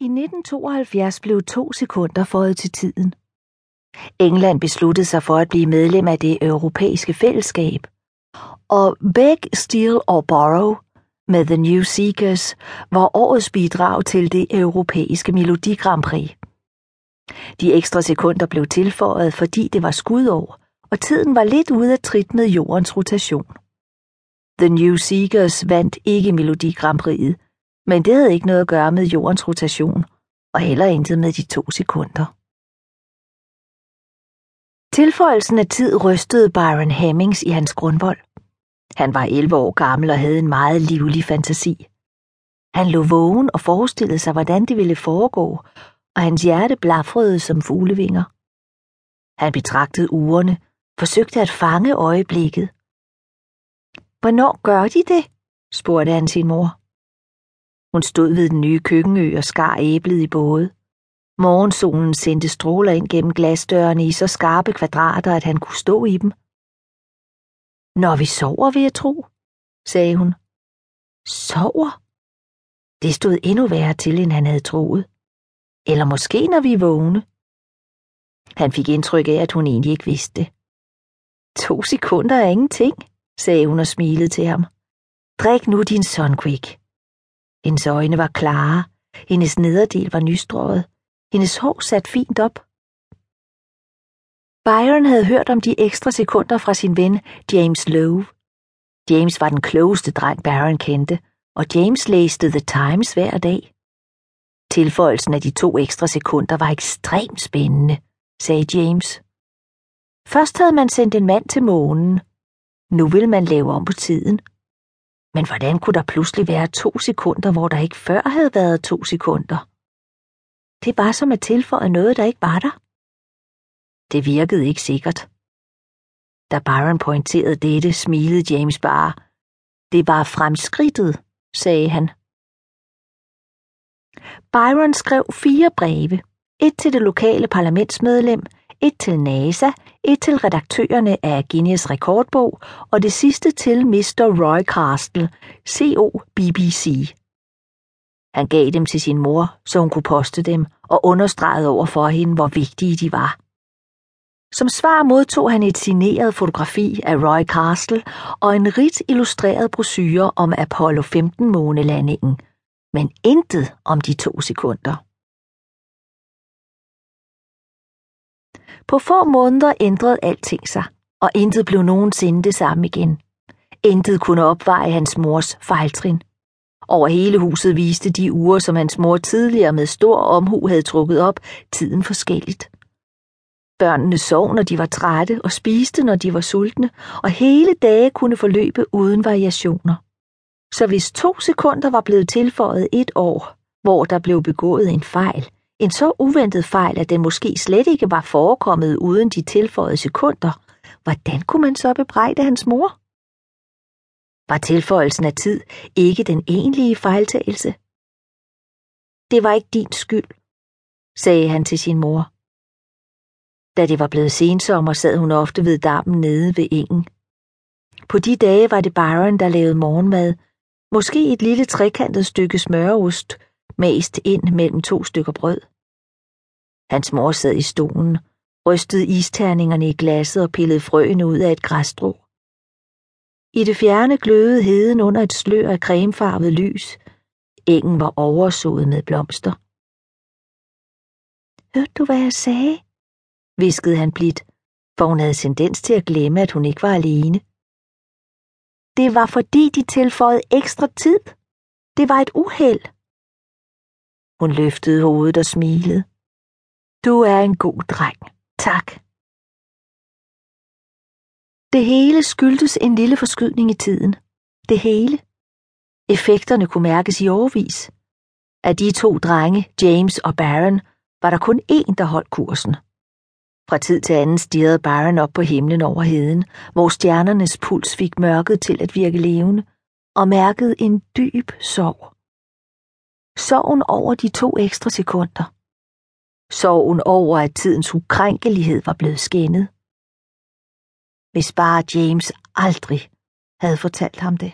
I 1972 blev to sekunder føjet til tiden. England besluttede sig for at blive medlem af det europæiske fællesskab, og Beg, Steal og Borrow med The New Seekers var årets bidrag til det europæiske Melodi Grand Prix. De ekstra sekunder blev tilføjet, fordi det var skudår, og tiden var lidt ude af trit med jordens rotation. The New Seekers vandt ikke Melodi Grand Prix'et, men det havde ikke noget at gøre med jordens rotation, og heller intet med de to sekunder. Tilføjelsen af tid rystede Byron Hemmings i hans grundvold. Han var 11 år gammel og havde en meget livlig fantasi. Han lå vågen og forestillede sig, hvordan det ville foregå, og hans hjerte blafrede som fuglevinger. Han betragtede ugerne, forsøgte at fange øjeblikket. Hvornår gør de det? spurgte han sin mor. Hun stod ved den nye køkkenø og skar æblet i både. Morgensolen sendte stråler ind gennem glasdørene i så skarpe kvadrater, at han kunne stå i dem. Når vi sover, vil jeg tro, sagde hun. Sover? Det stod endnu værre til, end han havde troet. Eller måske, når vi er vågne. Han fik indtryk af, at hun egentlig ikke vidste det. To sekunder er ingenting, sagde hun og smilede til ham. Drik nu din Sunquick. Hendes øjne var klare, hendes nederdel var nystrået, hendes hår sat fint op. Byron havde hørt om de ekstra sekunder fra sin ven James Lowe. James var den klogeste dreng Byron kendte, og James læste The Times hver dag. Tilføjelsen af de to ekstra sekunder var ekstremt spændende, sagde James. Først havde man sendt en mand til månen. Nu vil man lave om på tiden. Men hvordan kunne der pludselig være to sekunder, hvor der ikke før havde været to sekunder? Det var som at tilføje noget, der ikke var der. Det virkede ikke sikkert. Da Byron pointerede dette, smilede James bare. Det var fremskridtet, sagde han. Byron skrev fire breve. Et til det lokale parlamentsmedlem, et til NASA, et til redaktørerne af Guinness rekordbog og det sidste til Mr. Roy Castle, CO BBC. Han gav dem til sin mor, så hun kunne poste dem, og understregede over for hende, hvor vigtige de var. Som svar modtog han et signeret fotografi af Roy Castle og en rigt illustreret brochure om Apollo 15-månelandingen, men intet om de to sekunder. På få måneder ændrede alting sig, og intet blev nogensinde det samme igen. Intet kunne opveje hans mors fejltrin. Over hele huset viste de uger, som hans mor tidligere med stor omhu havde trukket op, tiden forskelligt. Børnene sov, når de var trætte, og spiste, når de var sultne, og hele dage kunne forløbe uden variationer. Så hvis to sekunder var blevet tilføjet et år, hvor der blev begået en fejl, en så uventet fejl, at den måske slet ikke var forekommet uden de tilføjede sekunder, hvordan kunne man så bebrejde hans mor? Var tilføjelsen af tid ikke den egentlige fejltagelse? Det var ikke din skyld, sagde han til sin mor. Da det var blevet sensommer, sad hun ofte ved dammen nede ved engen. På de dage var det Byron, der lavede morgenmad, måske et lille trekantet stykke smøreost, mast ind mellem to stykker brød. Hans mor sad i stolen, rystede isterningerne i glasset og pillede frøene ud af et græsstrå. I det fjerne glødede heden under et slør af cremefarvet lys. Engen var oversået med blomster. Hørte du, hvad jeg sagde? viskede han blidt, for hun havde tendens til at glemme, at hun ikke var alene. Det var fordi, de tilføjede ekstra tid. Det var et uheld. Hun løftede hovedet og smilede. Du er en god dreng. Tak. Det hele skyldtes en lille forskydning i tiden. Det hele. Effekterne kunne mærkes i overvis. Af de to drenge, James og Baron, var der kun én, der holdt kursen. Fra tid til anden stirrede Byron op på himlen over heden, hvor stjernernes puls fik mørket til at virke levende, og mærkede en dyb sorg. Sorgen over de to ekstra sekunder. Sorgen over, at tidens ukrænkelighed var blevet skændet. Hvis bare James aldrig havde fortalt ham det.